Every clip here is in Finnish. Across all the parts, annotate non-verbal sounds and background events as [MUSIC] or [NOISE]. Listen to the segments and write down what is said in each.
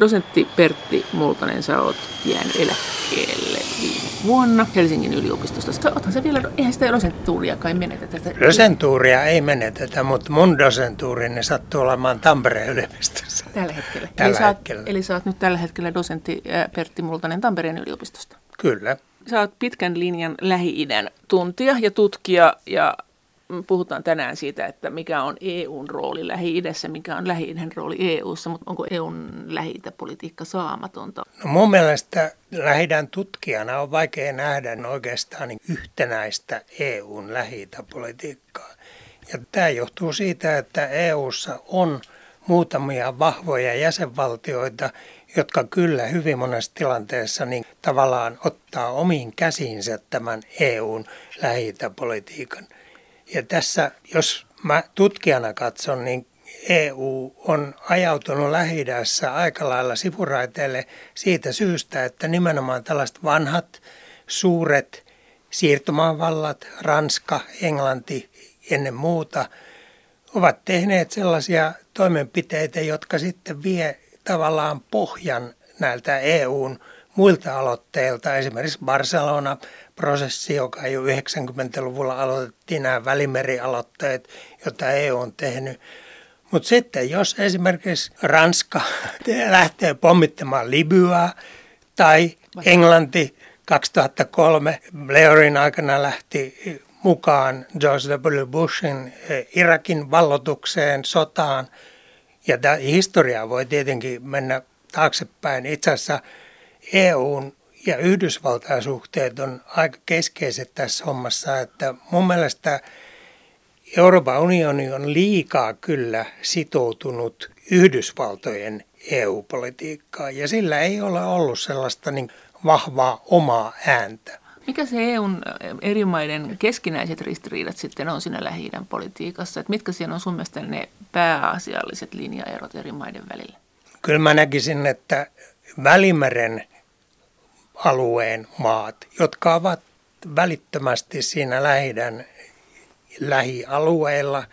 Dosentti Pertti Multanen, sä oot jäänyt eläkkeelle viime vuonna Helsingin yliopistosta. Sä, oothan se vielä, eihän sitä dosentuuria kai menetetä. Dosentuuria ei menetetä, mutta mun dosentuurini sattuu olemaan Tampereen yliopistossa. Tällä hetkellä. Tällä eli, hetkellä. Sä oot, eli sä oot nyt tällä hetkellä dosentti Pertti Multanen Tampereen yliopistosta. Kyllä. Sä oot pitkän linjan Lähi-idän tuntija ja tutkija ja puhutaan tänään siitä, että mikä on EUn rooli Lähi-idässä, mikä on Lähi-idän rooli EUssa, mutta onko EUn lähi politiikka saamatonta? No mun mielestä lähi tutkijana on vaikea nähdä oikeastaan yhtenäistä EUn lähi politiikkaa. Ja tämä johtuu siitä, että EUssa on muutamia vahvoja jäsenvaltioita, jotka kyllä hyvin monessa tilanteessa niin tavallaan ottaa omiin käsiinsä tämän EUn lähi politiikan – ja tässä, jos mä tutkijana katson, niin EU on ajautunut lähi aika lailla sivuraiteelle siitä syystä, että nimenomaan tällaiset vanhat, suuret siirtomaavallat, Ranska, Englanti ennen muuta, ovat tehneet sellaisia toimenpiteitä, jotka sitten vie tavallaan pohjan näiltä EUn muilta aloitteilta. Esimerkiksi Barcelona prosessi, joka jo 90-luvulla aloitettiin nämä välimerialoitteet, joita EU on tehnyt. Mutta sitten jos esimerkiksi Ranska [LAUGHS] lähtee pommittamaan Libyaa tai Englanti 2003 Blairin aikana lähti mukaan George W. Bushin eh, Irakin vallotukseen, sotaan. Ja tämä historia voi tietenkin mennä taaksepäin. Itse asiassa EUn ja Yhdysvaltain suhteet on aika keskeiset tässä hommassa, että mun mielestä Euroopan unioni on liikaa kyllä sitoutunut Yhdysvaltojen EU-politiikkaan ja sillä ei ole ollut sellaista niin vahvaa omaa ääntä. Mikä se EUn eri maiden keskinäiset ristiriidat sitten on siinä lähi politiikassa? Että mitkä siellä on sun mielestä ne pääasialliset linjaerot eri maiden välillä? Kyllä mä näkisin, että Välimeren alueen maat, jotka ovat välittömästi siinä lähidän lähialueilla.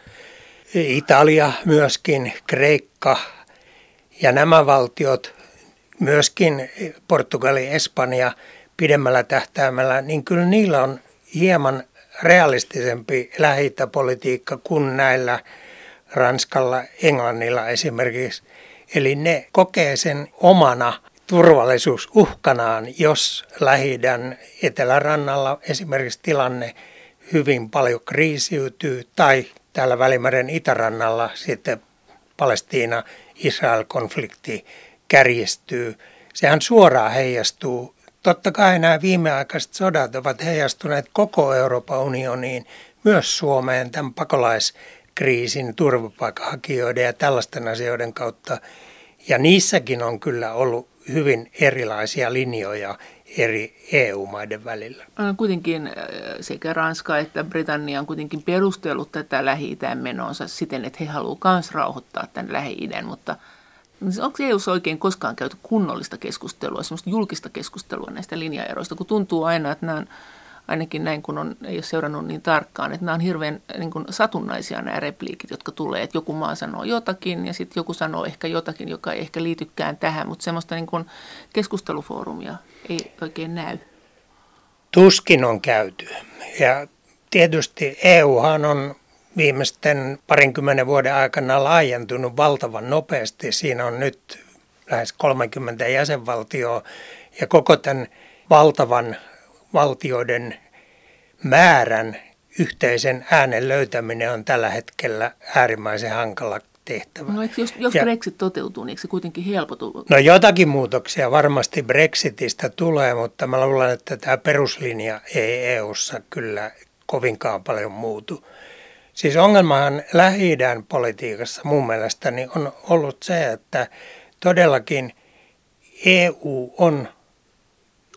Italia myöskin, Kreikka ja nämä valtiot, myöskin Portugali, Espanja pidemmällä tähtäimellä, niin kyllä niillä on hieman realistisempi lähitäpolitiikka kuin näillä Ranskalla, Englannilla esimerkiksi. Eli ne kokee sen omana turvallisuusuhkanaan, jos lähi etelärannalla esimerkiksi tilanne hyvin paljon kriisiytyy tai täällä Välimeren itärannalla sitten Palestiina-Israel-konflikti kärjistyy. Sehän suoraan heijastuu. Totta kai nämä viimeaikaiset sodat ovat heijastuneet koko Euroopan unioniin, myös Suomeen tämän pakolaiskriisin, turvapaikanhakijoiden ja tällaisten asioiden kautta. Ja niissäkin on kyllä ollut hyvin erilaisia linjoja eri EU-maiden välillä. Kuitenkin sekä Ranska että Britannia on kuitenkin perustellut tätä lähi menonsa siten, että he haluavat myös rauhoittaa tämän Lähi-idän, mutta onko eu oikein koskaan käyty kunnollista keskustelua, semmoista julkista keskustelua näistä linjaeroista, kun tuntuu aina, että nämä on ainakin näin kun on, ei ole seurannut niin tarkkaan, että nämä on hirveän niin kuin satunnaisia nämä repliikit, jotka tulee, että joku maa sanoo jotakin ja sitten joku sanoo ehkä jotakin, joka ei ehkä liitykään tähän, mutta semmoista niin kuin keskustelufoorumia ei oikein näy. Tuskin on käyty ja tietysti EUhan on viimeisten parinkymmenen vuoden aikana laajentunut valtavan nopeasti. Siinä on nyt lähes 30 jäsenvaltioa ja koko tämän valtavan valtioiden määrän yhteisen äänen löytäminen on tällä hetkellä äärimmäisen hankala tehtävä. No jos, jos ja, Brexit toteutuu, niin se kuitenkin helpotuu? No jotakin muutoksia varmasti Brexitistä tulee, mutta mä luulen, että tämä peruslinja ei EUssa kyllä kovinkaan paljon muutu. Siis ongelmahan lähi politiikassa mun mielestäni on ollut se, että todellakin EU on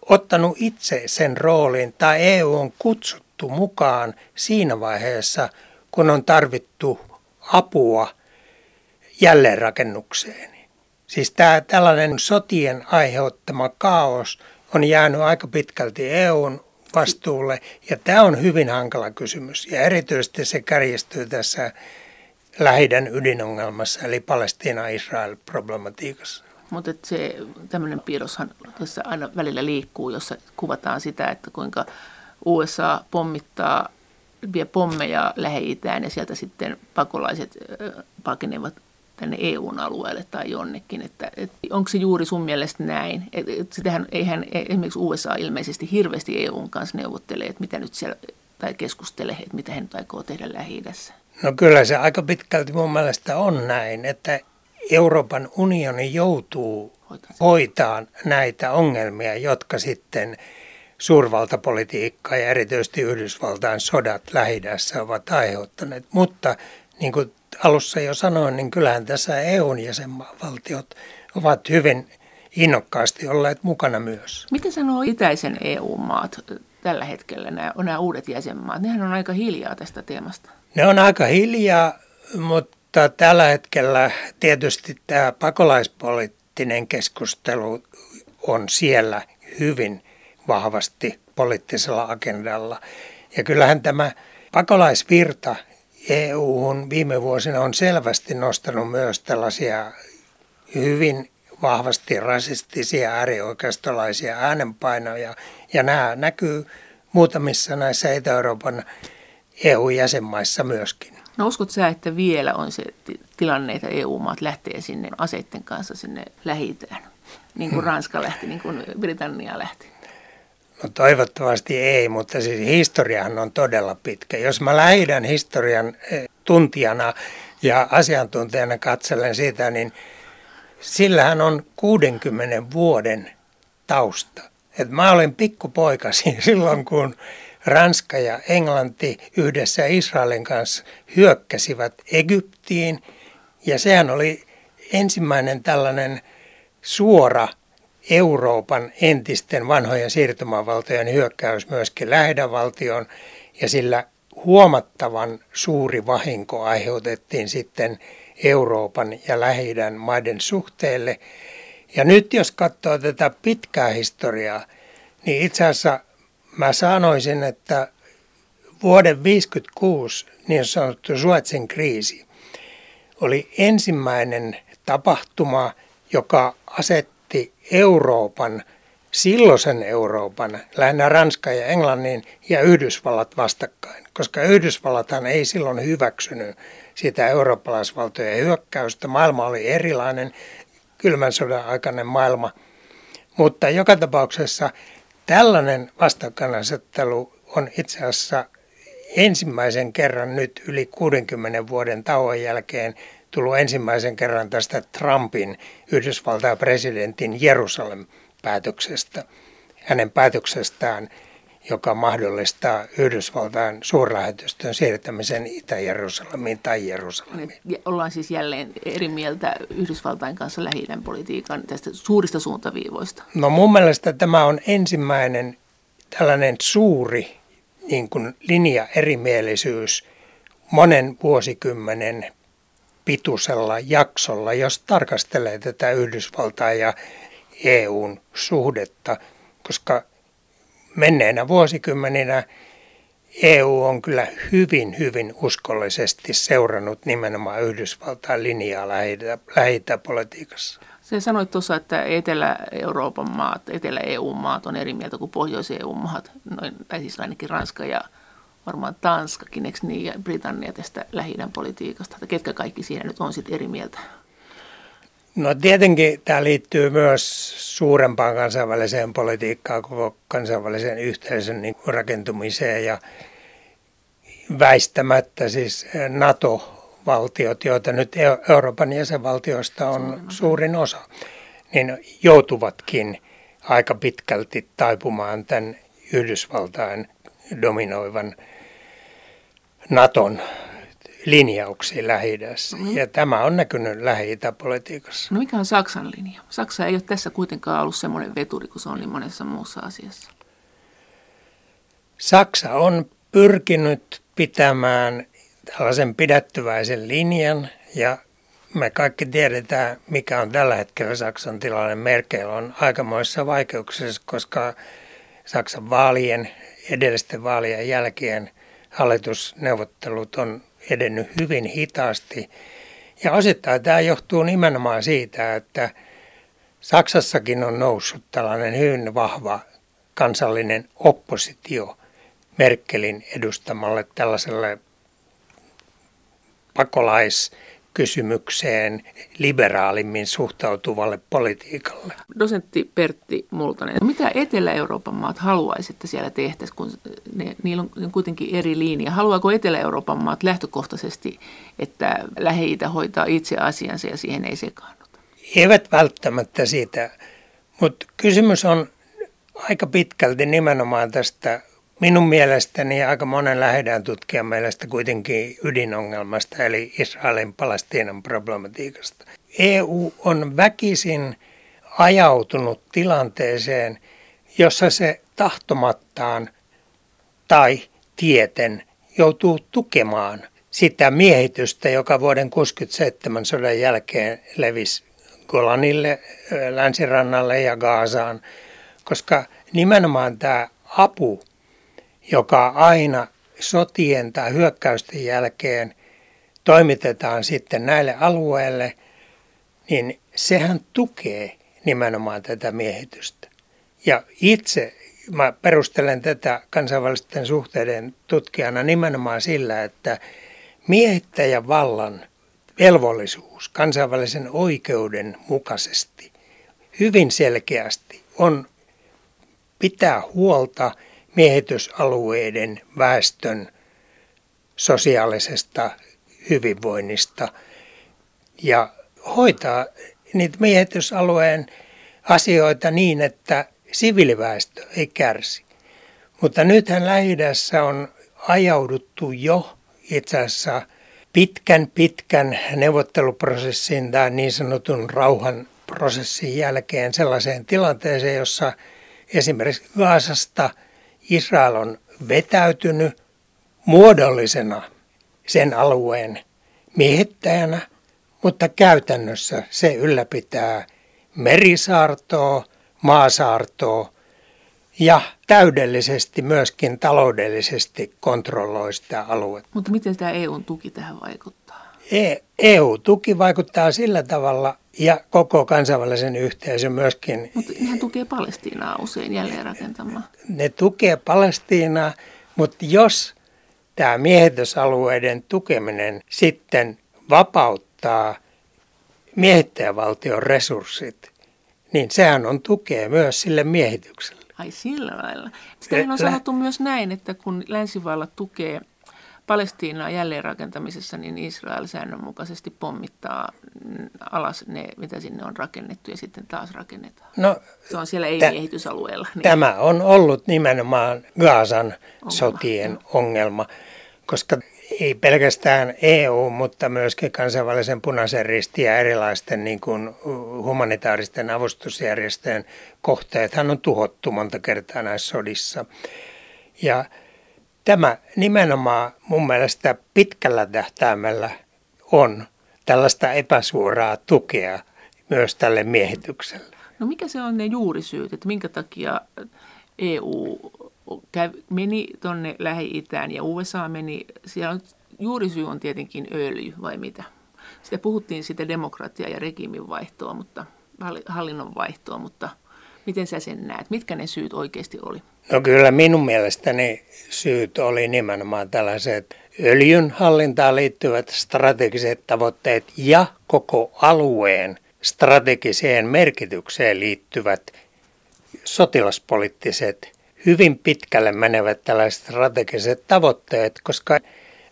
ottanut itse sen roolin tai EU on kutsuttu mukaan siinä vaiheessa, kun on tarvittu apua jälleenrakennukseen. Siis tämä tällainen sotien aiheuttama kaos on jäänyt aika pitkälti EUn vastuulle ja tämä on hyvin hankala kysymys ja erityisesti se kärjistyy tässä lähidän ydinongelmassa eli Palestiina-Israel-problematiikassa. Mutta se tämmöinen piirroshan tässä aina välillä liikkuu, jossa kuvataan sitä, että kuinka USA pommittaa, vie pommeja Lähi-Itään ja sieltä sitten pakolaiset pakenevat tänne EUn alueelle tai jonnekin. Että, et, onko se juuri sun mielestä näin? Et, et sitähän, eihän esimerkiksi USA ilmeisesti hirveästi EUn kanssa neuvottele, että mitä nyt siellä, tai keskustele, että mitä nyt aikoo tehdä lähi. No kyllä se aika pitkälti mun mielestä on näin, että Euroopan unioni joutuu hoitaa näitä ongelmia, jotka sitten suurvaltapolitiikka ja erityisesti Yhdysvaltain sodat lähi ovat aiheuttaneet. Mutta niin kuin alussa jo sanoin, niin kyllähän tässä EUn jäsenvaltiot ovat hyvin innokkaasti olleet mukana myös. Mitä sanoo itäisen EU-maat tällä hetkellä, nämä, nämä uudet jäsenmaat? Nehän on aika hiljaa tästä teemasta. Ne on aika hiljaa, mutta tällä hetkellä tietysti tämä pakolaispoliittinen keskustelu on siellä hyvin vahvasti poliittisella agendalla. Ja kyllähän tämä pakolaisvirta EU-hun viime vuosina on selvästi nostanut myös tällaisia hyvin vahvasti rasistisia äärioikeistolaisia äänenpainoja. Ja nämä näkyy muutamissa näissä Etä-Euroopan EU-jäsenmaissa myöskin. No uskot sä, että vielä on se tilanne, että EU-maat lähtee sinne aseitten kanssa sinne lähi niin kuin hmm. Ranska lähti, niin kuin Britannia lähti? No toivottavasti ei, mutta siis historiahan on todella pitkä. Jos mä lähidän historian eh, tuntijana ja asiantuntijana katselen sitä, niin sillähän on 60 vuoden tausta. Et mä olin pikkupoika [LAUGHS] silloin, kun Ranska ja Englanti yhdessä Israelin kanssa hyökkäsivät Egyptiin. Ja sehän oli ensimmäinen tällainen suora Euroopan entisten vanhojen siirtymävaltojen hyökkäys myöskin lähidävaltioon ja sillä huomattavan suuri vahinko aiheutettiin sitten Euroopan ja lähi maiden suhteelle. Ja nyt jos katsoo tätä pitkää historiaa, niin itse asiassa mä sanoisin, että vuoden 1956 niin sanottu Suetsin kriisi oli ensimmäinen tapahtuma, joka asetti asetti Euroopan, silloisen Euroopan, lähinnä Ranska ja Englannin ja Yhdysvallat vastakkain, koska Yhdysvallathan ei silloin hyväksynyt sitä eurooppalaisvaltojen hyökkäystä. Maailma oli erilainen, kylmän sodan aikainen maailma. Mutta joka tapauksessa tällainen vastakkainasettelu on itse asiassa ensimmäisen kerran nyt yli 60 vuoden tauon jälkeen tullut ensimmäisen kerran tästä Trumpin Yhdysvaltain presidentin Jerusalem-päätöksestä, hänen päätöksestään, joka mahdollistaa Yhdysvaltain suurlähetystön siirtämisen Itä-Jerusalemiin tai Jerusalemiin. Ollaan siis jälleen eri mieltä Yhdysvaltain kanssa lähi politiikan tästä suurista suuntaviivoista. No mun mielestä tämä on ensimmäinen tällainen suuri niin kuin linja-erimielisyys monen vuosikymmenen pituisella jaksolla, jos tarkastelee tätä Yhdysvaltain ja EUn suhdetta, koska menneenä vuosikymmeninä EU on kyllä hyvin, hyvin uskollisesti seurannut nimenomaan Yhdysvaltain linjaa lähitäpolitiikassa. Se sanoit tuossa, että Etelä-Euroopan maat, Etelä-EU-maat on eri mieltä kuin Pohjois-EU-maat, noin, tai siis ainakin Ranska ja varmaan Tanskakin, eikö niin, ja Britannia tästä lähi politiikasta, että ketkä kaikki siinä nyt on sitten eri mieltä? No tietenkin tämä liittyy myös suurempaan kansainväliseen politiikkaan, koko kansainvälisen yhteisön niin rakentumiseen ja väistämättä siis NATO-valtiot, joita nyt Euroopan jäsenvaltioista on suurin osa, niin joutuvatkin aika pitkälti taipumaan tämän Yhdysvaltain dominoivan Naton linjauksiin lähi mm. Ja tämä on näkynyt lähi politiikassa No mikä on Saksan linja? Saksa ei ole tässä kuitenkaan ollut semmoinen veturi kuin se on niin monessa muussa asiassa. Saksa on pyrkinyt pitämään tällaisen pidättyväisen linjan ja me kaikki tiedetään, mikä on tällä hetkellä Saksan tilanne. Merkel on aikamoissa vaikeuksissa, koska Saksan vaalien, edellisten vaalien jälkeen hallitusneuvottelut on edennyt hyvin hitaasti. Ja osittain tämä johtuu nimenomaan siitä, että Saksassakin on noussut tällainen hyvin vahva kansallinen oppositio Merkelin edustamalle tällaiselle pakolaiskysymykseen liberaalimmin suhtautuvalle politiikalle. Dosentti Pertti Multanen, mitä Etelä-Euroopan maat haluaisivat, että siellä tehtäisiin, kun ne, niillä on kuitenkin eri linja. Haluaako Etelä-Euroopan maat lähtökohtaisesti, että lähi hoitaa itse asiansa ja siihen ei sekaannuta? Eivät välttämättä siitä, mutta kysymys on aika pitkälti nimenomaan tästä minun mielestäni aika monen lähidän tutkijan mielestä kuitenkin ydinongelmasta, eli Israelin Palestiinan problematiikasta. EU on väkisin ajautunut tilanteeseen, jossa se tahtomattaan tai tieten joutuu tukemaan sitä miehitystä, joka vuoden 1967 sodan jälkeen levisi Golanille, länsirannalle ja Gaasaan, koska nimenomaan tämä apu joka aina sotien tai hyökkäysten jälkeen toimitetaan sitten näille alueille, niin sehän tukee nimenomaan tätä miehitystä. Ja itse mä perustelen tätä kansainvälisten suhteiden tutkijana nimenomaan sillä, että miehittäjän vallan velvollisuus kansainvälisen oikeuden mukaisesti hyvin selkeästi on pitää huolta – miehitysalueiden väestön sosiaalisesta hyvinvoinnista ja hoitaa niitä miehitysalueen asioita niin, että siviiliväestö ei kärsi. Mutta nythän lähi on ajauduttu jo itse asiassa pitkän pitkän neuvotteluprosessin tai niin sanotun rauhan prosessin jälkeen sellaiseen tilanteeseen, jossa esimerkiksi Gaasasta – Israel on vetäytynyt muodollisena sen alueen miehittäjänä, mutta käytännössä se ylläpitää merisaartoa, maasaartoa ja täydellisesti myöskin taloudellisesti kontrolloi sitä aluetta. Mutta miten tämä EUn tuki tähän vaikuttaa? EU-tuki e vaikuttaa sillä tavalla, ja koko kansainvälisen yhteisön myöskin. Mutta nehän tukee Palestiinaa usein jälleenrakentamaan. Ne tukee Palestiinaa, mutta jos tämä miehitysalueiden tukeminen sitten vapauttaa miehittäjävaltion resurssit, niin sehän on tukea myös sille miehitykselle. Ai sillä lailla. Sitähän on sanottu myös näin, että kun länsivallat tukee Palestiinaa jälleenrakentamisessa, niin Israel säännönmukaisesti pommittaa alas ne, mitä sinne on rakennettu ja sitten taas rakennetaan. No, Se on siellä ei-miehitysalueella. Niin. Tämä on ollut nimenomaan Gaasan ongelma. sotien no. ongelma, koska ei pelkästään EU, mutta myöskin kansainvälisen punaisen ristin ja erilaisten niin kuin humanitaaristen avustusjärjestöjen kohteethan on tuhottu monta kertaa näissä sodissa. Ja Tämä nimenomaan mun mielestä pitkällä tähtäimellä on tällaista epäsuoraa tukea myös tälle miehitykselle. No mikä se on ne juurisyyt, että minkä takia EU meni tuonne Lähi-Itään ja USA meni, siellä on, juurisyy on tietenkin öljy vai mitä? Sitä puhuttiin sitä demokratia- ja regiimin vaihtoa, mutta hallinnon vaihtoa, mutta miten sä sen näet? Mitkä ne syyt oikeasti oli? No kyllä minun mielestäni syyt oli nimenomaan tällaiset öljyn hallintaan liittyvät strategiset tavoitteet ja koko alueen strategiseen merkitykseen liittyvät sotilaspoliittiset, hyvin pitkälle menevät tällaiset strategiset tavoitteet, koska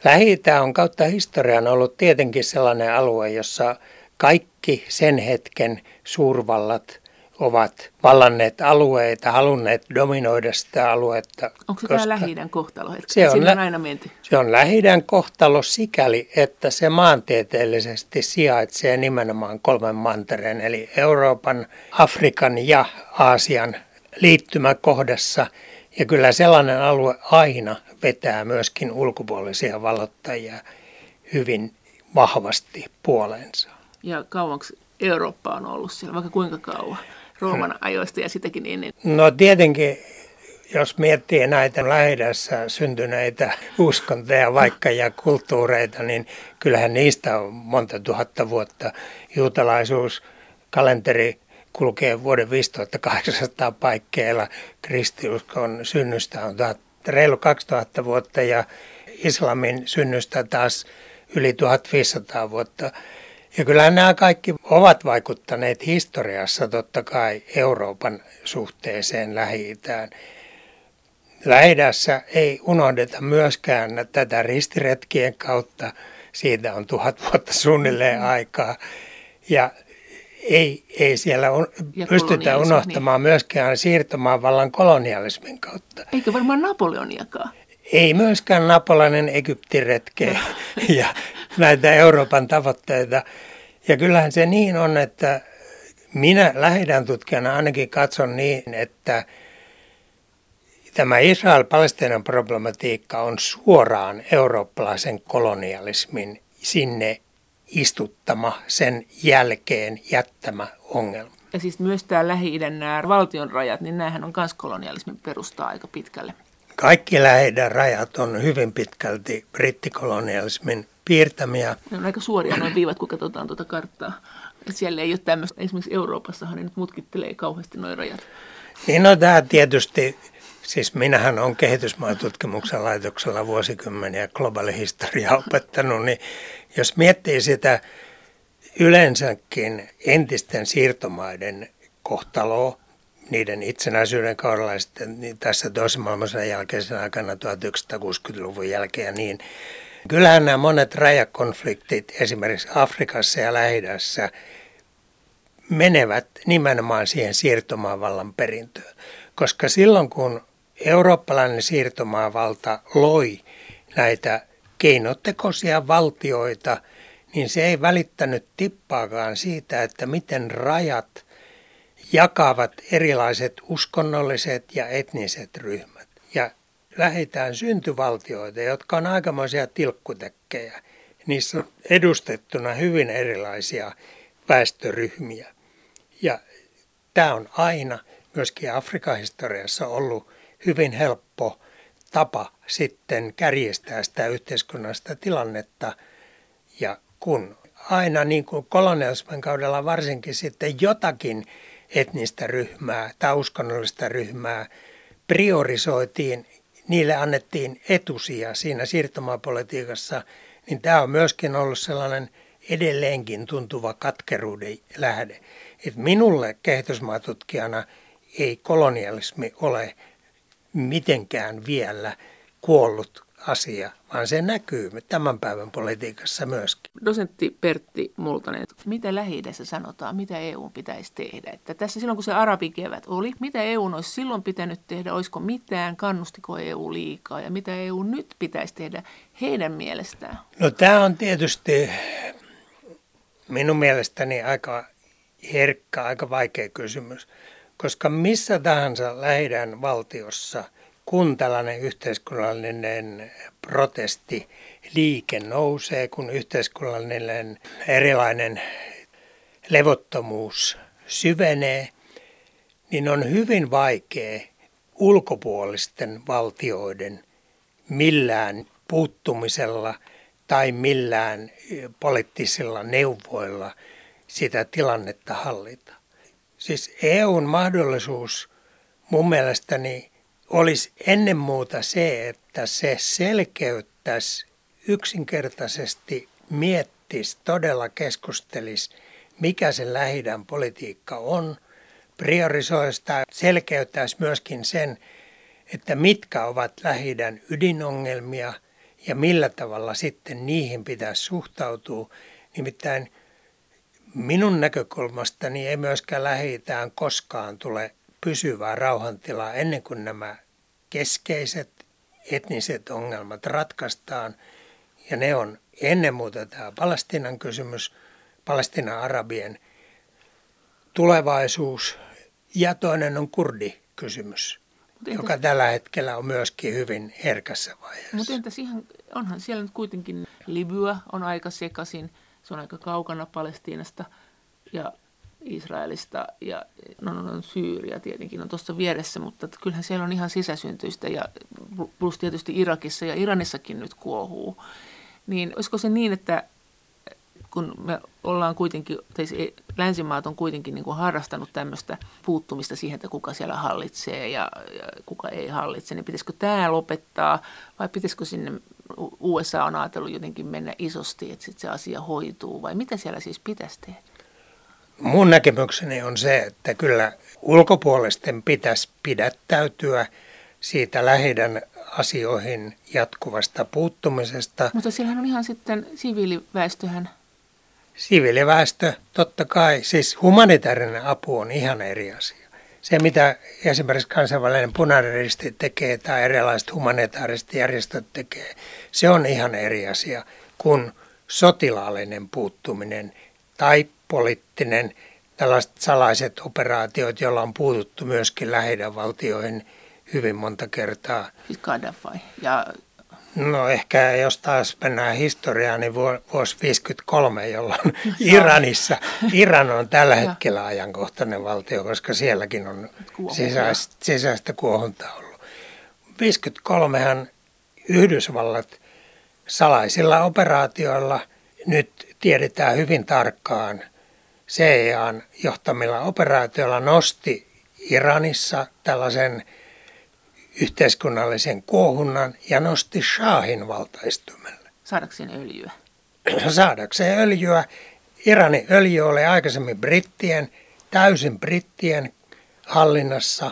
lähi on kautta historian ollut tietenkin sellainen alue, jossa kaikki sen hetken suurvallat – ovat vallanneet alueita, halunneet dominoida sitä aluetta. Onko se tämä lähi kohtalo? Se on, lä- on aina menty. Se on lähi kohtalo sikäli, että se maantieteellisesti sijaitsee nimenomaan kolmen mantereen, eli Euroopan, Afrikan ja Aasian liittymäkohdassa. Ja kyllä sellainen alue aina vetää myöskin ulkopuolisia valottajia hyvin vahvasti puoleensa. Ja kauanko Eurooppa on ollut siellä, vaikka kuinka kauan? Rooman ajoista ja sitäkin ennen? No tietenkin, jos miettii näitä lähidässä syntyneitä uskontoja vaikka ja kulttuureita, niin kyllähän niistä on monta tuhatta vuotta. Juutalaisuus, kalenteri, kulkee vuoden 5800 paikkeilla. Kristiuskon synnystä on reilu 2000 vuotta ja islamin synnystä taas yli 1500 vuotta. Ja kyllä nämä kaikki ovat vaikuttaneet historiassa totta kai Euroopan suhteeseen Lähi-Itään. lähi ei unohdeta myöskään tätä ristiretkien kautta. Siitä on tuhat vuotta suunnilleen aikaa. Ja ei, ei siellä un, pystytä unohtamaan niin. myöskään siirtomaavallan kolonialismin kautta. Eikö varmaan Napoleoniakaan? Ei myöskään Napoleonin Egyptiretkeä [LAUGHS] ja näitä Euroopan tavoitteita. Ja kyllähän se niin on, että minä lähidän tutkijana ainakin katson niin, että tämä Israel-Palestinan problematiikka on suoraan eurooppalaisen kolonialismin sinne istuttama, sen jälkeen jättämä ongelma. Ja siis myös tämä Lähi-idän nämä valtion rajat, niin näähän on myös kolonialismin perustaa aika pitkälle. Kaikki lähi rajat on hyvin pitkälti brittikolonialismin piirtämiä. Ne on aika suoria noin viivat, kun katsotaan tuota karttaa. Siellä ei ole tämmöistä, esimerkiksi Euroopassahan ne nyt mutkittelee kauheasti noin rajat. Niin no tämä tietysti, siis minähän olen kehitysmaatutkimuksen laitoksella vuosikymmeniä globaalihistoriaa opettanut, niin jos miettii sitä yleensäkin entisten siirtomaiden kohtaloa, niiden itsenäisyyden kaudella ja sitten niin tässä toisen maailmansodan jälkeisen aikana 1960-luvun jälkeen, niin kyllähän nämä monet rajakonfliktit esimerkiksi Afrikassa ja lähi menevät nimenomaan siihen siirtomaavallan perintöön. Koska silloin kun eurooppalainen siirtomaavalta loi näitä keinotekoisia valtioita, niin se ei välittänyt tippaakaan siitä, että miten rajat jakavat erilaiset uskonnolliset ja etniset ryhmät. Ja lähitään syntyvaltioita, jotka on aikamoisia tilkkutekkejä. Niissä on edustettuna hyvin erilaisia väestöryhmiä. Ja tämä on aina myöskin Afrikan historiassa ollut hyvin helppo tapa sitten kärjestää sitä yhteiskunnallista tilannetta. Ja kun aina niin kuin kaudella varsinkin sitten jotakin etnistä ryhmää tai uskonnollista ryhmää priorisoitiin, niille annettiin etusia siinä siirtomaapolitiikassa, niin tämä on myöskin ollut sellainen edelleenkin tuntuva katkeruuden lähde. Et minulle kehitysmaatutkijana ei kolonialismi ole mitenkään vielä kuollut asia, vaan se näkyy tämän päivän politiikassa myöskin. Dosentti Pertti Multanen, mitä lähi sanotaan, mitä EU pitäisi tehdä? Että tässä silloin kun se arabikevät oli, mitä EU olisi silloin pitänyt tehdä, olisiko mitään, kannustiko EU liikaa ja mitä EU nyt pitäisi tehdä heidän mielestään? No tämä on tietysti minun mielestäni aika herkkä, aika vaikea kysymys, koska missä tahansa lähidän valtiossa – kun tällainen yhteiskunnallinen protesti liike nousee, kun yhteiskunnallinen erilainen levottomuus syvenee, niin on hyvin vaikea ulkopuolisten valtioiden millään puuttumisella tai millään poliittisilla neuvoilla sitä tilannetta hallita. Siis EUn mahdollisuus mun mielestäni olisi ennen muuta se, että se selkeyttäisi yksinkertaisesti miettisi, todella keskustelisi, mikä se lähidän politiikka on, priorisoi sitä, selkeyttäisi myöskin sen, että mitkä ovat lähidän ydinongelmia ja millä tavalla sitten niihin pitäisi suhtautua. Nimittäin minun näkökulmastani ei myöskään lähi koskaan tule pysyvää rauhantilaa ennen kuin nämä keskeiset etniset ongelmat ratkaistaan. Ja ne on ennen muuta tämä Palestinan kysymys, Palestinan arabien tulevaisuus ja toinen on kurdikysymys, entäs, joka tällä hetkellä on myöskin hyvin herkässä vaiheessa. Mutta entäs ihan, onhan siellä nyt kuitenkin Libya on aika sekaisin, se on aika kaukana Palestiinasta ja Israelista ja no, no, no Syyria tietenkin on tuossa vieressä, mutta kyllähän siellä on ihan sisäsyntyistä ja plus tietysti Irakissa ja Iranissakin nyt kuohuu. Niin olisiko se niin, että kun me ollaan kuitenkin, tai länsimaat on kuitenkin niin kuin harrastanut tämmöistä puuttumista siihen, että kuka siellä hallitsee ja, ja kuka ei hallitse, niin pitäisikö tämä lopettaa vai pitäisikö sinne USA on ajatellut jotenkin mennä isosti, että sitten se asia hoituu vai mitä siellä siis pitäisi tehdä? Mun näkemykseni on se, että kyllä ulkopuolisten pitäisi pidättäytyä siitä lähidän asioihin jatkuvasta puuttumisesta. Mutta siellähän on ihan sitten siviiliväestöhän. Siviiliväestö, totta kai. Siis humanitaarinen apu on ihan eri asia. Se, mitä esimerkiksi kansainvälinen punainen risti tekee tai erilaiset humanitaariset järjestöt tekee, se on ihan eri asia kuin sotilaallinen puuttuminen tai poliittinen, tällaiset salaiset operaatiot, joilla on puututtu myöskin lähidän valtioihin hyvin monta kertaa. Siis Gaddafi ja No ehkä jos taas mennään historiaan, niin vuosi 1953, jolloin [LAUGHS] Iranissa, Iran on tällä hetkellä ajankohtainen valtio, koska sielläkin on sisäistä, sisäistä kuohuntaa ollut. 1953 Yhdysvallat salaisilla operaatioilla, nyt tiedetään hyvin tarkkaan, CIAn johtamilla operaatioilla nosti Iranissa tällaisen yhteiskunnallisen kuohunnan ja nosti Shahin valtaistumelle. Saadakseen öljyä? [CLEARS THROAT] Saadakseen öljyä. Iranin öljy oli aikaisemmin brittien, täysin brittien hallinnassa.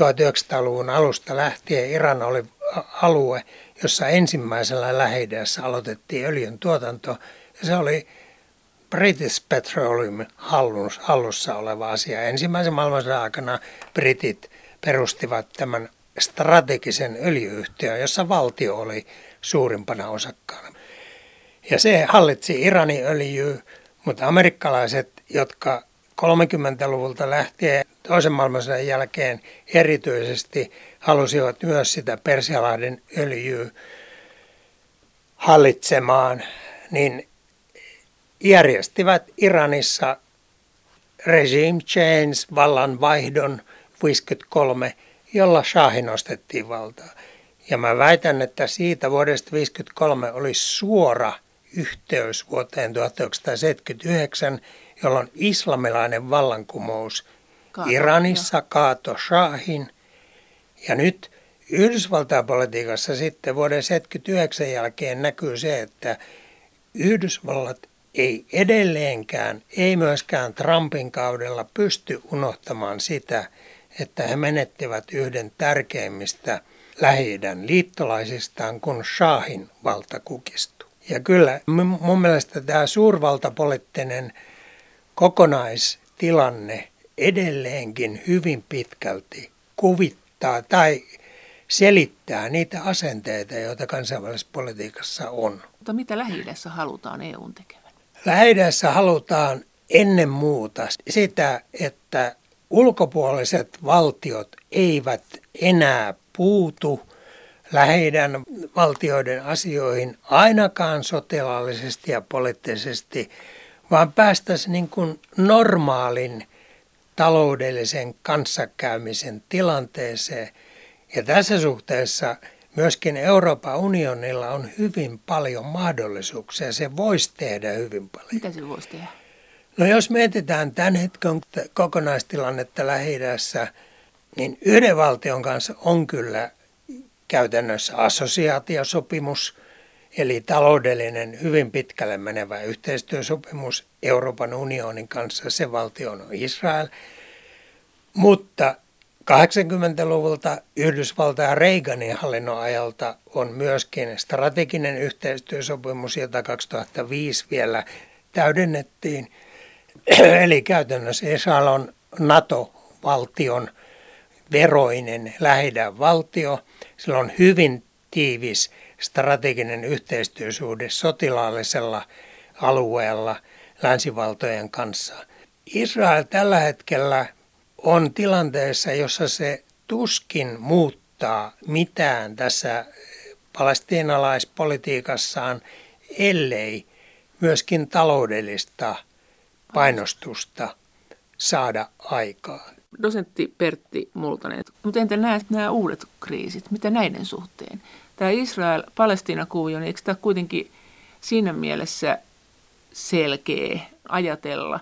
1900-luvun alusta lähtien Iran oli alue, jossa ensimmäisellä lähideässä aloitettiin öljyn tuotanto. Ja se oli British Petroleum hallussa oleva asia. Ensimmäisen maailmansodan aikana britit perustivat tämän strategisen öljyyhtiön, jossa valtio oli suurimpana osakkaana. Ja se hallitsi Iranin öljyä, mutta amerikkalaiset, jotka 30-luvulta lähtien toisen maailmansodan jälkeen erityisesti halusivat myös sitä Persialahden öljyä hallitsemaan, niin järjestivät Iranissa regime change, vallanvaihdon 53 jolla Shahi nostettiin valtaa. Ja mä väitän, että siitä vuodesta 1953 oli suora yhteys vuoteen 1979, jolloin islamilainen vallankumous Kaato, Iranissa jo. kaato Shahin. Ja nyt Yhdysvaltain politiikassa sitten vuoden 1979 jälkeen näkyy se, että Yhdysvallat ei edelleenkään, ei myöskään Trumpin kaudella pysty unohtamaan sitä, että he menettivät yhden tärkeimmistä lähi liittolaisistaan, kun Shahin valta kukistui. Ja kyllä mun mielestä tämä suurvaltapoliittinen kokonaistilanne edelleenkin hyvin pitkälti kuvittaa tai selittää niitä asenteita, joita kansainvälisessä politiikassa on. Mutta mitä lähi halutaan EUn tekevän? Lähi halutaan ennen muuta sitä, että ulkopuoliset valtiot eivät enää puutu lähidän valtioiden asioihin ainakaan sotilaallisesti ja poliittisesti, vaan päästäisiin niin kuin normaalin taloudellisen kanssakäymisen tilanteeseen. Ja tässä suhteessa myöskin Euroopan unionilla on hyvin paljon mahdollisuuksia. Se voisi tehdä hyvin paljon. Mitä se voisi tehdä? No jos mietitään tämän hetken kokonaistilannetta lähi niin yhden valtion kanssa on kyllä käytännössä assosiaatiosopimus, eli taloudellinen hyvin pitkälle menevä yhteistyösopimus Euroopan unionin kanssa. Se valtio on Israel. Mutta 80-luvulta Yhdysvaltain Reaganin hallinnon ajalta on myöskin strateginen yhteistyösopimus, jota 2005 vielä täydennettiin [CLEARS THROAT] – Eli käytännössä Israel on NATO-valtion veroinen lähidän valtio. Sillä on hyvin tiivis strateginen yhteistyösuhde sotilaallisella alueella länsivaltojen kanssa. Israel tällä hetkellä on tilanteessa, jossa se tuskin muuttaa mitään tässä palestiinalaispolitiikassaan, ellei myöskin taloudellista painostusta saada aikaan. Dosentti Pertti Multanen, mutta entä nämä, nämä uudet kriisit, mitä näiden suhteen? Tämä Israel-Palestiina-kuvio, niin eikö tämä kuitenkin siinä mielessä selkeä ajatella,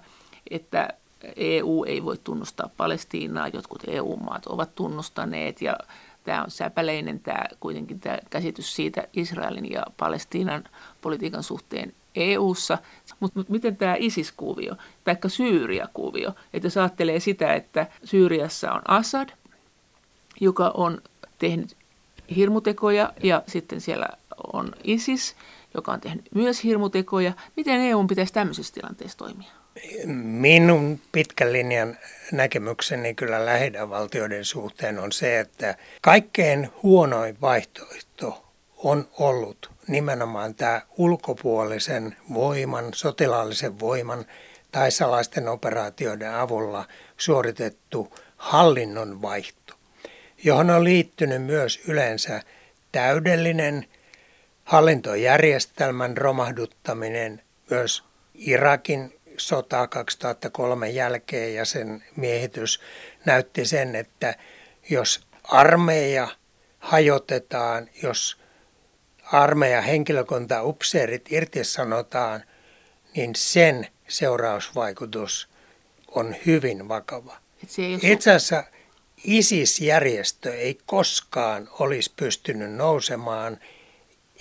että EU ei voi tunnustaa Palestiinaa, jotkut EU-maat ovat tunnustaneet ja tämä on säpäleinen tämä kuitenkin tämä käsitys siitä Israelin ja Palestiinan politiikan suhteen EU:ssa, mutta miten tämä ISIS-kuvio, tai Syyria-kuvio, että jos ajattelee sitä, että Syyriassa on Assad, joka on tehnyt hirmutekoja ja sitten siellä on ISIS, joka on tehnyt myös hirmutekoja. Miten EU pitäisi tämmöisessä tilanteessa toimia? Minun pitkän linjan näkemykseni kyllä lähinnä valtioiden suhteen on se, että kaikkein huonoin vaihtoehto on ollut nimenomaan tämä ulkopuolisen voiman, sotilaallisen voiman tai salaisten operaatioiden avulla suoritettu hallinnon vaihto, johon on liittynyt myös yleensä täydellinen hallintojärjestelmän romahduttaminen, myös Irakin sota 2003 jälkeen ja sen miehitys näytti sen, että jos armeija hajotetaan, jos armeijan henkilökunta, upseerit irtisanotaan, niin sen seurausvaikutus on hyvin vakava. Itse asiassa ISIS-järjestö ei koskaan olisi pystynyt nousemaan,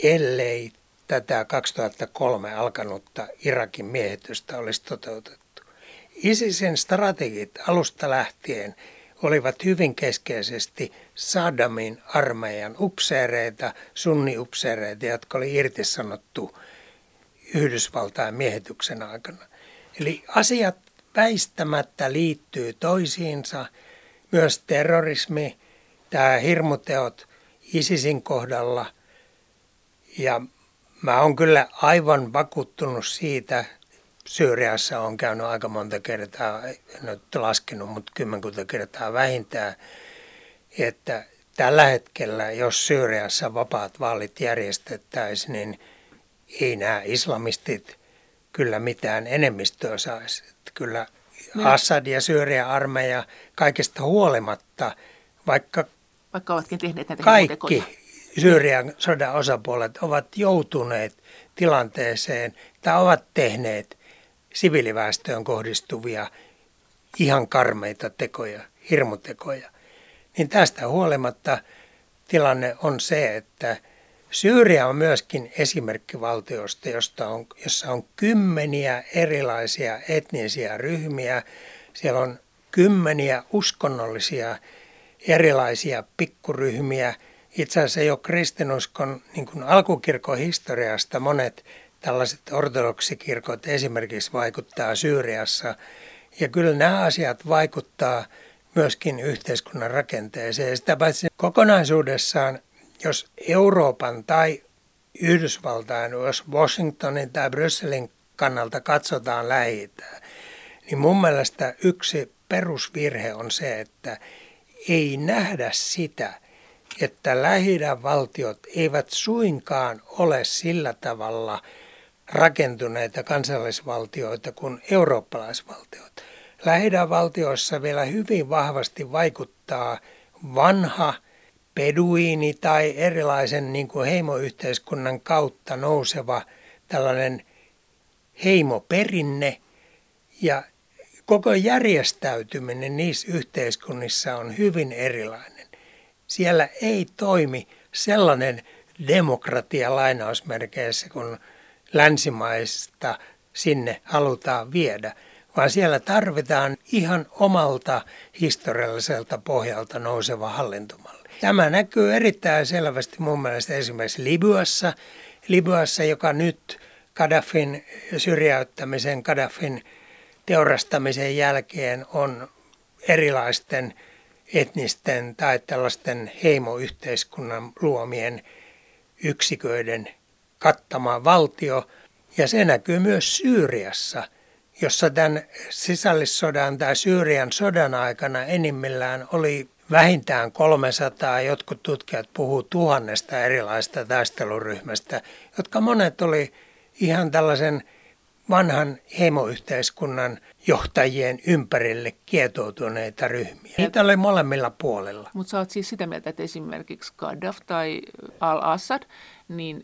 ellei tätä 2003 alkanutta Irakin miehitystä olisi toteutettu. ISISin strategit alusta lähtien olivat hyvin keskeisesti Saddamin armeijan upseereita, sunniupseereita, jotka oli irtisanottu Yhdysvaltain miehityksen aikana. Eli asiat väistämättä liittyy toisiinsa. Myös terrorismi, tämä hirmuteot ISISin kohdalla. Ja mä oon kyllä aivan vakuuttunut siitä, Syyriassa on käynyt aika monta kertaa, en ole laskenut, mutta kymmenkunta kertaa vähintään, että tällä hetkellä, jos Syyriassa vapaat vaalit järjestettäisiin, niin ei nämä islamistit kyllä mitään enemmistöä saisi. Kyllä no. Assad ja Syyrian armeija kaikesta huolimatta, vaikka, vaikka ovatkin tehneet näitä kaikki Syyrian sodan osapuolet ovat joutuneet tilanteeseen tai ovat tehneet siviiliväestöön kohdistuvia ihan karmeita tekoja, hirmutekoja, niin tästä huolimatta tilanne on se, että Syyria on myöskin esimerkki valtiosta, josta on, jossa on kymmeniä erilaisia etnisiä ryhmiä. Siellä on kymmeniä uskonnollisia erilaisia pikkuryhmiä. Itse asiassa jo kristinuskon niin kuin alkukirkon historiasta monet tällaiset ortodoksikirkot esimerkiksi vaikuttaa Syyriassa. Ja kyllä nämä asiat vaikuttaa myöskin yhteiskunnan rakenteeseen. Sitä paitsi kokonaisuudessaan, jos Euroopan tai Yhdysvaltain, jos Washingtonin tai Brysselin kannalta katsotaan lähi niin mun mielestä yksi perusvirhe on se, että ei nähdä sitä, että lähi valtiot eivät suinkaan ole sillä tavalla – rakentuneita kansallisvaltioita kuin eurooppalaisvaltioita. lähi valtioissa vielä hyvin vahvasti vaikuttaa vanha peduini tai erilaisen niin kuin heimoyhteiskunnan kautta nouseva tällainen heimoperinne ja koko järjestäytyminen niissä yhteiskunnissa on hyvin erilainen. Siellä ei toimi sellainen demokratia lainausmerkeissä kuin länsimaista sinne halutaan viedä, vaan siellä tarvitaan ihan omalta historialliselta pohjalta nouseva hallintomalli. Tämä näkyy erittäin selvästi mun mielestä esimerkiksi Libyassa, Libyassa, joka nyt Gaddafin syrjäyttämisen, Gaddafin teurastamisen jälkeen on erilaisten etnisten tai tällaisten heimoyhteiskunnan luomien yksiköiden kattama valtio. Ja se näkyy myös Syyriassa, jossa tämän sisällissodan tai Syyrian sodan aikana enimmillään oli vähintään 300, jotkut tutkijat puhuu tuhannesta erilaista taisteluryhmästä, jotka monet oli ihan tällaisen vanhan heimoyhteiskunnan johtajien ympärille kietoutuneita ryhmiä. Niitä oli molemmilla puolilla. Mutta sä oot siis sitä mieltä, että esimerkiksi Gaddafi tai Al-Assad, niin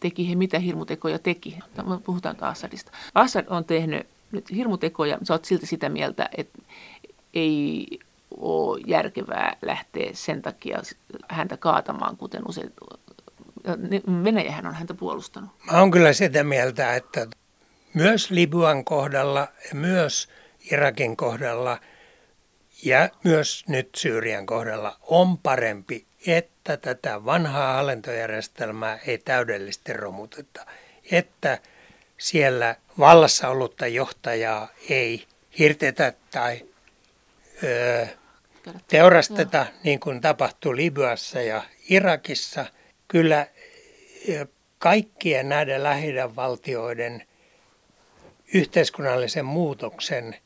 teki he mitä hirmutekoja teki. Puhutaan Assadista. Assad on tehnyt nyt hirmutekoja, sä oot silti sitä mieltä, että ei ole järkevää lähteä sen takia häntä kaatamaan, kuten usein Venäjähän on häntä puolustanut. Mä oon kyllä sitä mieltä, että myös Libyan kohdalla ja myös Irakin kohdalla ja myös nyt Syyrian kohdalla on parempi, että tätä vanhaa hallintojärjestelmää ei täydellisesti romuteta. Että siellä vallassa ollutta johtajaa ei hirtetä tai öö, teurasteta, niin kuin tapahtui Libyassa ja Irakissa. Kyllä kaikkien näiden lähidän valtioiden yhteiskunnallisen muutoksen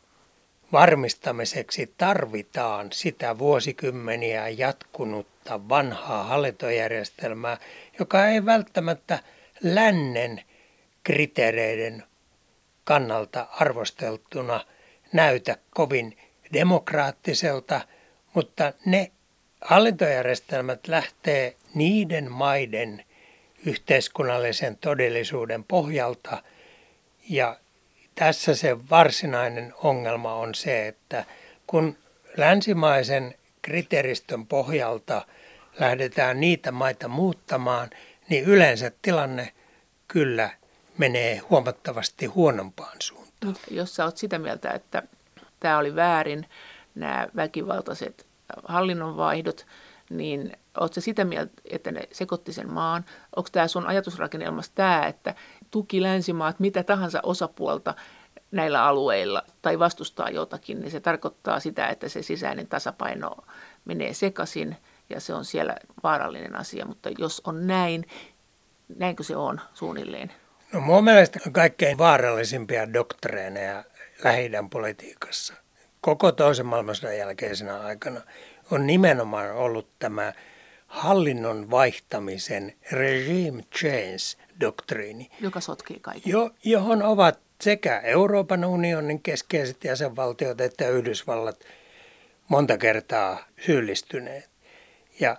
varmistamiseksi tarvitaan sitä vuosikymmeniä jatkunutta vanhaa hallintojärjestelmää, joka ei välttämättä lännen kriteereiden kannalta arvosteltuna näytä kovin demokraattiselta, mutta ne hallintojärjestelmät lähtee niiden maiden yhteiskunnallisen todellisuuden pohjalta ja tässä se varsinainen ongelma on se, että kun länsimaisen kriteeristön pohjalta lähdetään niitä maita muuttamaan, niin yleensä tilanne kyllä menee huomattavasti huonompaan suuntaan. Jos sä oot sitä mieltä, että tämä oli väärin, nämä väkivaltaiset hallinnonvaihdot, niin oletko sitä mieltä, että ne sekoitti sen maan? Onko tämä sun ajatusrakennelmassa tämä, että tuki länsimaat mitä tahansa osapuolta näillä alueilla tai vastustaa jotakin, niin se tarkoittaa sitä, että se sisäinen tasapaino menee sekaisin ja se on siellä vaarallinen asia. Mutta jos on näin, näinkö se on suunnilleen? No mun mielestä kaikkein vaarallisimpia doktreeneja lähi politiikassa koko toisen maailmansodan jälkeisenä aikana on nimenomaan ollut tämä hallinnon vaihtamisen regime change doktriini. Joka sotkee kaiken. Jo, johon ovat sekä Euroopan unionin keskeiset jäsenvaltiot että Yhdysvallat monta kertaa syyllistyneet. Ja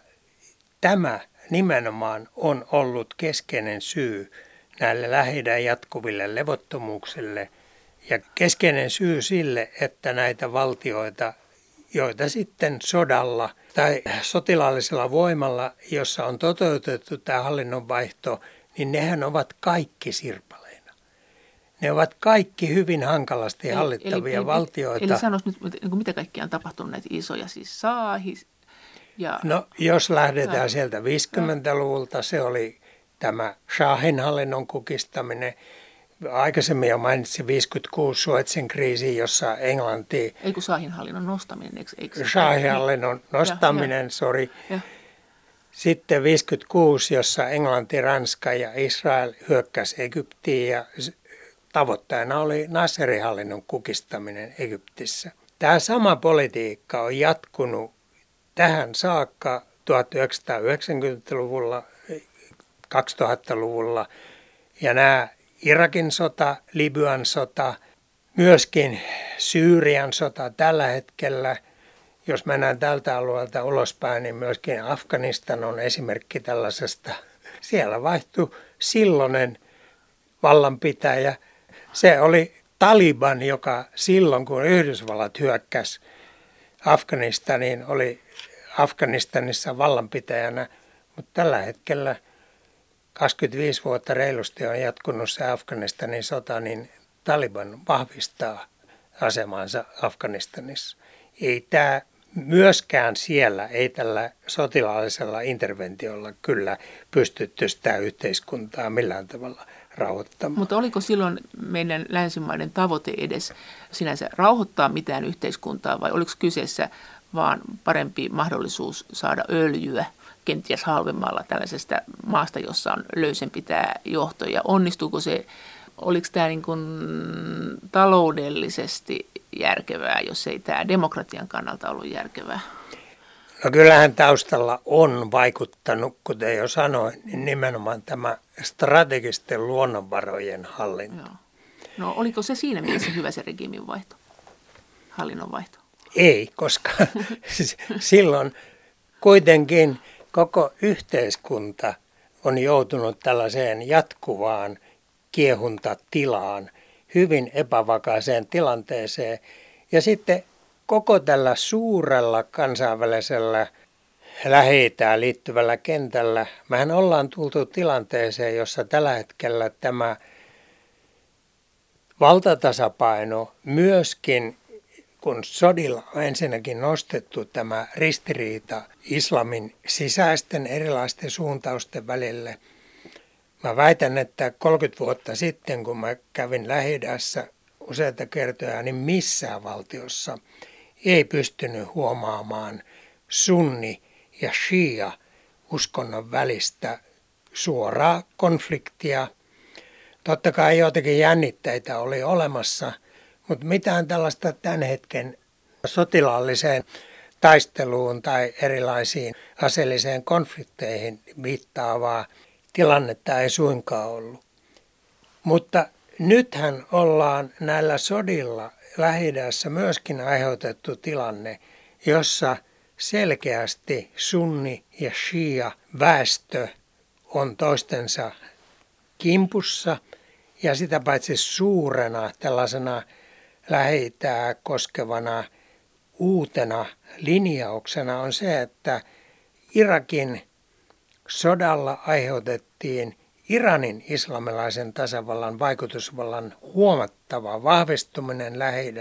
tämä nimenomaan on ollut keskeinen syy näille lähidä jatkuville levottomuuksille ja keskeinen syy sille, että näitä valtioita, joita sitten sodalla tai sotilaallisella voimalla, jossa on toteutettu tämä hallinnonvaihto, niin nehän ovat kaikki sirpaleina. Ne ovat kaikki hyvin hankalasti hallittavia eli, valtioita. Eli, eli sanoisi nyt, mitä kaikkia on tapahtunut näitä isoja, siis Saahi ja... No, jos lähdetään Saahi. sieltä 50-luvulta, se oli tämä Shahin hallinnon kukistaminen. Aikaisemmin jo mainitsin 56 Suetsin kriisi, jossa Englanti... Ei kun Shahin hallinnon nostaminen, eikö? eikö Shahin hallinnon nostaminen, sori. Sitten 56, jossa Englanti, Ranska ja Israel hyökkäsi Egyptiin ja tavoitteena oli Nasserin hallinnon kukistaminen Egyptissä. Tämä sama politiikka on jatkunut tähän saakka 1990-luvulla, 2000-luvulla ja nämä Irakin sota, Libyan sota, myöskin Syyrian sota tällä hetkellä – jos mennään tältä alueelta ulospäin, niin myöskin Afganistan on esimerkki tällaisesta. Siellä vaihtui silloinen vallanpitäjä. Se oli Taliban, joka silloin kun Yhdysvallat hyökkäsi Afganistaniin, oli Afganistanissa vallanpitäjänä, mutta tällä hetkellä 25 vuotta reilusti on jatkunut se Afganistanin sota, niin Taliban vahvistaa asemansa Afganistanissa. Ei tämä myöskään siellä ei tällä sotilaallisella interventiolla kyllä pystytty sitä yhteiskuntaa millään tavalla rauhoittamaan. Mutta oliko silloin meidän länsimaiden tavoite edes sinänsä rauhoittaa mitään yhteiskuntaa vai oliko kyseessä vaan parempi mahdollisuus saada öljyä kenties halvemmalla tällaisesta maasta, jossa on löysempi tämä johto ja onnistuuko se oliko tämä niin kuin taloudellisesti järkevää, jos ei tämä demokratian kannalta ollut järkevää? No kyllähän taustalla on vaikuttanut, kuten jo sanoin, niin nimenomaan tämä strategisten luonnonvarojen hallinta. Joo. No oliko se siinä mielessä hyvä se regiimin vaihto, hallinnon vaihto? Ei, koska [LAUGHS] silloin kuitenkin koko yhteiskunta on joutunut tällaiseen jatkuvaan kiehuntatilaan, hyvin epävakaiseen tilanteeseen. Ja sitten koko tällä suurella kansainvälisellä lähi liittyvällä kentällä, mehän ollaan tultu tilanteeseen, jossa tällä hetkellä tämä valtatasapaino myöskin kun sodilla on ensinnäkin nostettu tämä ristiriita islamin sisäisten erilaisten suuntausten välille. Mä väitän, että 30 vuotta sitten, kun mä kävin lähi useita kertoja, niin missään valtiossa ei pystynyt huomaamaan sunni ja shia uskonnon välistä suoraa konfliktia. Totta kai joitakin jännitteitä oli olemassa, mutta mitään tällaista tämän hetken sotilaalliseen taisteluun tai erilaisiin aseelliseen konflikteihin viittaavaa tilannetta ei suinkaan ollut. Mutta nythän ollaan näillä sodilla lähi myöskin aiheutettu tilanne, jossa selkeästi sunni ja shia väestö on toistensa kimpussa ja sitä paitsi suurena tällaisena lähitää koskevana uutena linjauksena on se, että Irakin sodalla aiheutettiin Iranin islamilaisen tasavallan vaikutusvallan huomattava vahvistuminen lähi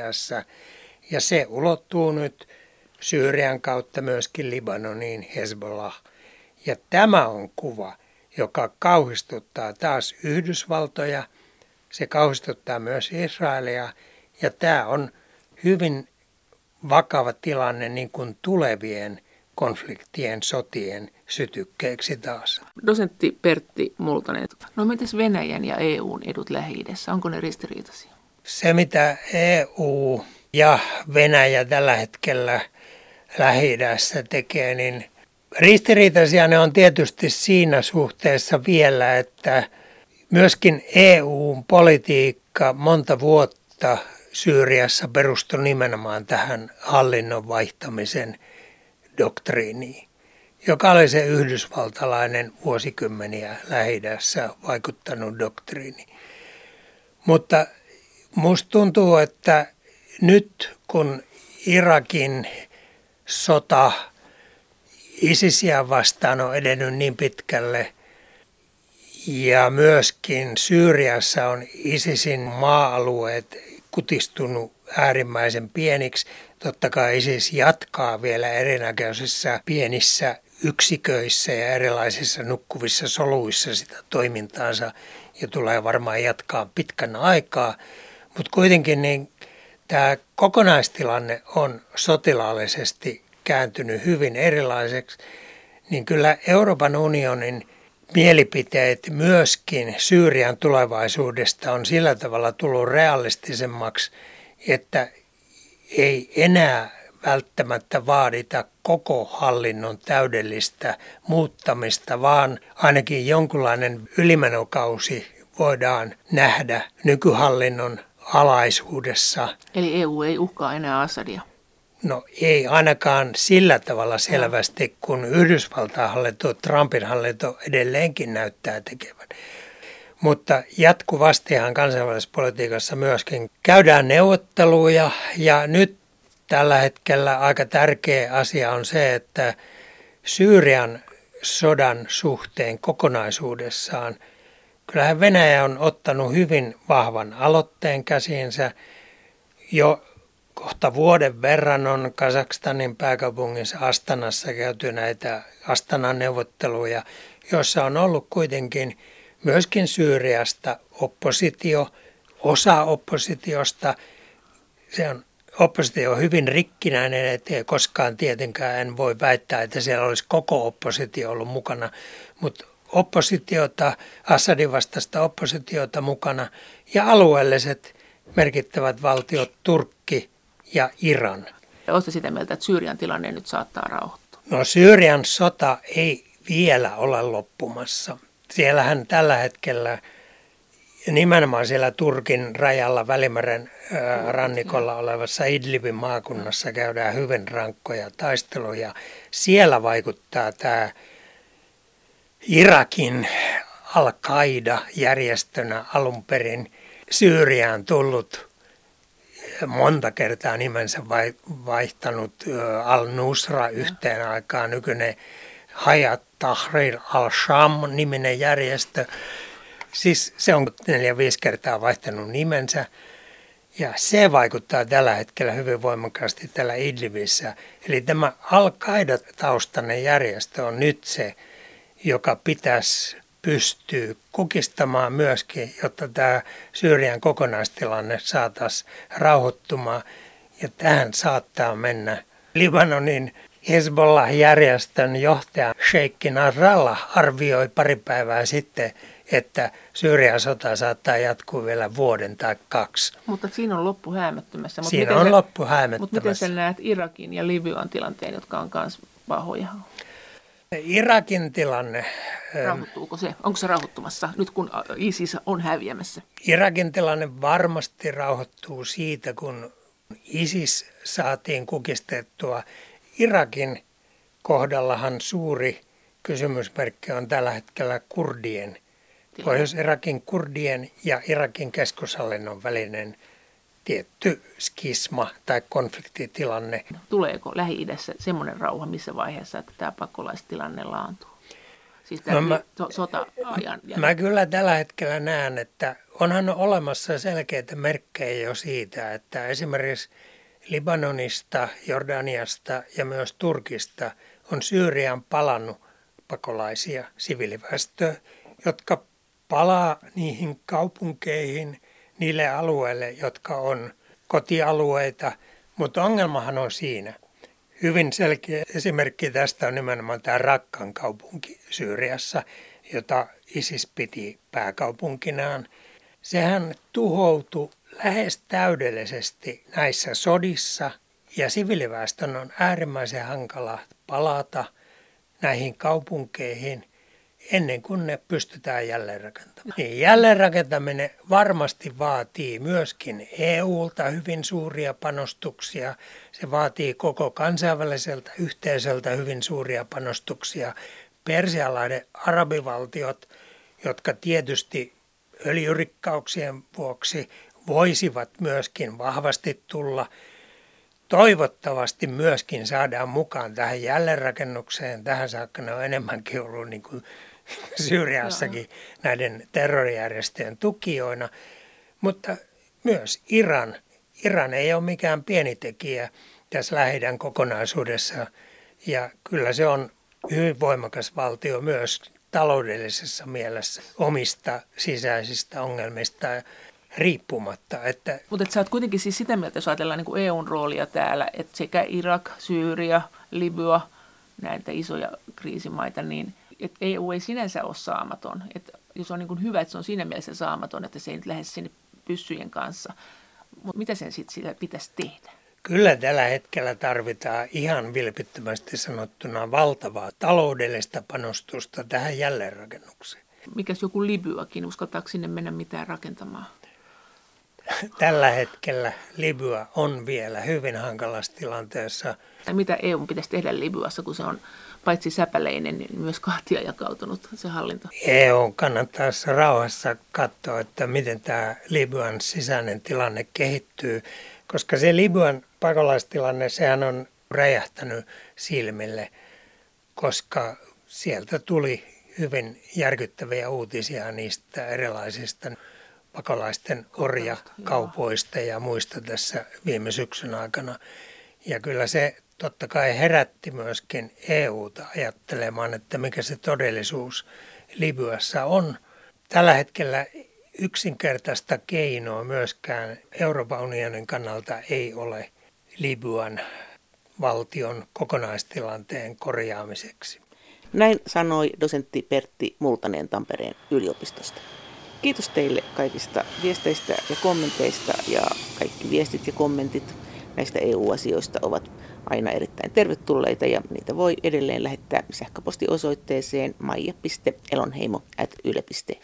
ja se ulottuu nyt Syyrian kautta myöskin Libanoniin Hezbollah. Ja tämä on kuva, joka kauhistuttaa taas Yhdysvaltoja, se kauhistuttaa myös Israelia ja tämä on hyvin vakava tilanne niin kuin tulevien konfliktien, sotien sytykkeeksi taas. Dosentti Pertti Multanen, no mitäs Venäjän ja EUn edut lähi onko ne ristiriitaisia? Se mitä EU ja Venäjä tällä hetkellä lähi tekee, niin ristiriitaisia ne on tietysti siinä suhteessa vielä, että myöskin EU-politiikka monta vuotta Syyriassa perustui nimenomaan tähän hallinnon vaihtamisen doktriiniin, joka oli se yhdysvaltalainen vuosikymmeniä lähi vaikuttanut doktriini. Mutta musta tuntuu, että nyt kun Irakin sota ISISiä vastaan on edennyt niin pitkälle ja myöskin Syyriassa on ISISin maa-alueet kutistunut äärimmäisen pieniksi. Totta kai ISIS jatkaa vielä erinäköisissä pienissä yksiköissä ja erilaisissa nukkuvissa soluissa sitä toimintaansa ja tulee varmaan jatkaa pitkän aikaa. Mutta kuitenkin niin tämä kokonaistilanne on sotilaallisesti kääntynyt hyvin erilaiseksi, niin kyllä Euroopan unionin mielipiteet myöskin Syyrian tulevaisuudesta on sillä tavalla tullut realistisemmaksi, että ei enää välttämättä vaadita koko hallinnon täydellistä muuttamista, vaan ainakin jonkunlainen ylimenokausi voidaan nähdä nykyhallinnon alaisuudessa. Eli EU ei uhkaa enää Assadia? No ei ainakaan sillä tavalla selvästi, kun Yhdysvaltain hallinto, Trumpin hallinto edelleenkin näyttää tekevän. Mutta jatkuvastihan kansainvälisessä politiikassa myöskin käydään neuvotteluja ja nyt tällä hetkellä aika tärkeä asia on se, että Syyrian sodan suhteen kokonaisuudessaan kyllähän Venäjä on ottanut hyvin vahvan aloitteen käsiinsä jo kohta vuoden verran on Kazakstanin pääkaupungissa Astanassa käyty näitä Astanan neuvotteluja, joissa on ollut kuitenkin myöskin Syyriasta oppositio, osa oppositiosta. Se on oppositio on hyvin rikkinäinen, ettei koskaan tietenkään en voi väittää, että siellä olisi koko oppositio ollut mukana, mutta oppositiota, Assadin vastaista oppositiota mukana ja alueelliset merkittävät valtiot, Turkki, ja Iran. Olette sitä mieltä, että Syyrian tilanne nyt saattaa rauhoittua? No Syyrian sota ei vielä ole loppumassa. Siellähän tällä hetkellä nimenomaan siellä Turkin rajalla Välimeren rannikolla olevassa Idlibin maakunnassa käydään hyvin rankkoja taisteluja. Siellä vaikuttaa tämä Irakin Al-Qaida-järjestönä alun perin Syyriaan tullut monta kertaa nimensä vaihtanut Al-Nusra yhteen aikaan, nykyinen Hayat Tahrir al-Sham-niminen järjestö. Siis se on neljä viisi kertaa vaihtanut nimensä. Ja se vaikuttaa tällä hetkellä hyvin voimakkaasti tällä Idlibissä. Eli tämä Al-Qaida-taustainen järjestö on nyt se, joka pitäisi pystyy kukistamaan myöskin, jotta tämä Syyrian kokonaistilanne saataisiin rauhoittumaan. Ja tähän saattaa mennä Libanonin Hezbollah-järjestön johtaja Sheikh Nasrallah arvioi pari päivää sitten, että Syyrian sota saattaa jatkuu vielä vuoden tai kaksi. Mutta siinä on loppu häämättömässä. Mutta siinä on se, loppu häämättömässä. Mutta miten sä näet Irakin ja Libyan tilanteen, jotka on myös pahoja? Irakin tilanne. Rauhoittuuko se? Onko se rauhoittumassa nyt kun ISIS on häviämässä? Irakin tilanne varmasti rauhoittuu siitä, kun ISIS saatiin kukistettua. Irakin kohdallahan suuri kysymysmerkki on tällä hetkellä kurdien, Pohjois-Irakin kurdien ja Irakin keskushallinnon välinen tietty skisma tai konfliktitilanne. Tuleeko Lähi-idässä semmoinen rauha missä vaiheessa, että tämä pakolaistilanne laantuu? Siis no mä, sota-ajan mä kyllä tällä hetkellä näen, että onhan olemassa selkeitä merkkejä jo siitä, että esimerkiksi Libanonista, Jordaniasta ja myös Turkista on Syyrian palannut pakolaisia siviiliväestöä, jotka palaa niihin kaupunkeihin, niille alueille, jotka on kotialueita, mutta ongelmahan on siinä. Hyvin selkeä esimerkki tästä on nimenomaan tämä Rakkan kaupunki Syyriassa, jota ISIS piti pääkaupunkinaan. Sehän tuhoutui lähes täydellisesti näissä sodissa ja siviiliväestön on äärimmäisen hankala palata näihin kaupunkeihin ennen kuin ne pystytään jälleenrakentamaan. Niin jälleenrakentaminen varmasti vaatii myöskin EUlta hyvin suuria panostuksia. Se vaatii koko kansainväliseltä yhteisöltä hyvin suuria panostuksia. Persialainen arabivaltiot, jotka tietysti öljyrikkauksien vuoksi voisivat myöskin vahvasti tulla. Toivottavasti myöskin saadaan mukaan tähän jälleenrakennukseen. Tähän saakka ne on enemmänkin ollut niin kuin [LAUGHS] Syyriassakin näiden terrorijärjestöjen tukijoina. Mutta myös Iran. Iran ei ole mikään pieni tekijä tässä lähidän kokonaisuudessa. Ja kyllä se on hyvin voimakas valtio myös taloudellisessa mielessä omista sisäisistä ongelmista riippumatta. Että... Mutta et sä oot kuitenkin siis sitä mieltä, jos ajatellaan niin kuin EUn roolia täällä, että sekä Irak, Syyria, Libya, näitä isoja kriisimaita, niin että EU ei sinänsä ole saamaton. Että jos on niin kuin hyvä, että se on siinä mielessä saamaton, että se ei nyt lähde sinne pyssyjen kanssa. Mutta mitä sen sitten sillä pitäisi tehdä? Kyllä tällä hetkellä tarvitaan ihan vilpittömästi sanottuna valtavaa taloudellista panostusta tähän jälleenrakennukseen. Mikäs joku Libyakin, uskaltaako sinne mennä mitään rakentamaan? [LAUGHS] Tällä hetkellä Libya on vielä hyvin hankalassa tilanteessa. Mitä EU pitäisi tehdä Libyassa, kun se on paitsi säpäleinen, niin myös kahtia jakautunut se hallinto? EU kannattaisi rauhassa katsoa, että miten tämä Libyan sisäinen tilanne kehittyy, koska se Libyan pakolaistilanne, sehän on räjähtänyt silmille, koska sieltä tuli hyvin järkyttäviä uutisia niistä erilaisista pakolaisten orjakaupoista ja muista tässä viime syksyn aikana. Ja kyllä se totta kai herätti myöskin EUta ajattelemaan, että mikä se todellisuus Libyassa on. Tällä hetkellä yksinkertaista keinoa myöskään Euroopan unionin kannalta ei ole Libyan valtion kokonaistilanteen korjaamiseksi. Näin sanoi dosentti Pertti Multanen Tampereen yliopistosta. Kiitos teille kaikista viesteistä ja kommenteista ja kaikki viestit ja kommentit näistä EU-asioista ovat aina erittäin tervetulleita ja niitä voi edelleen lähettää sähköpostiosoitteeseen maija.elonheimo.yle.fi.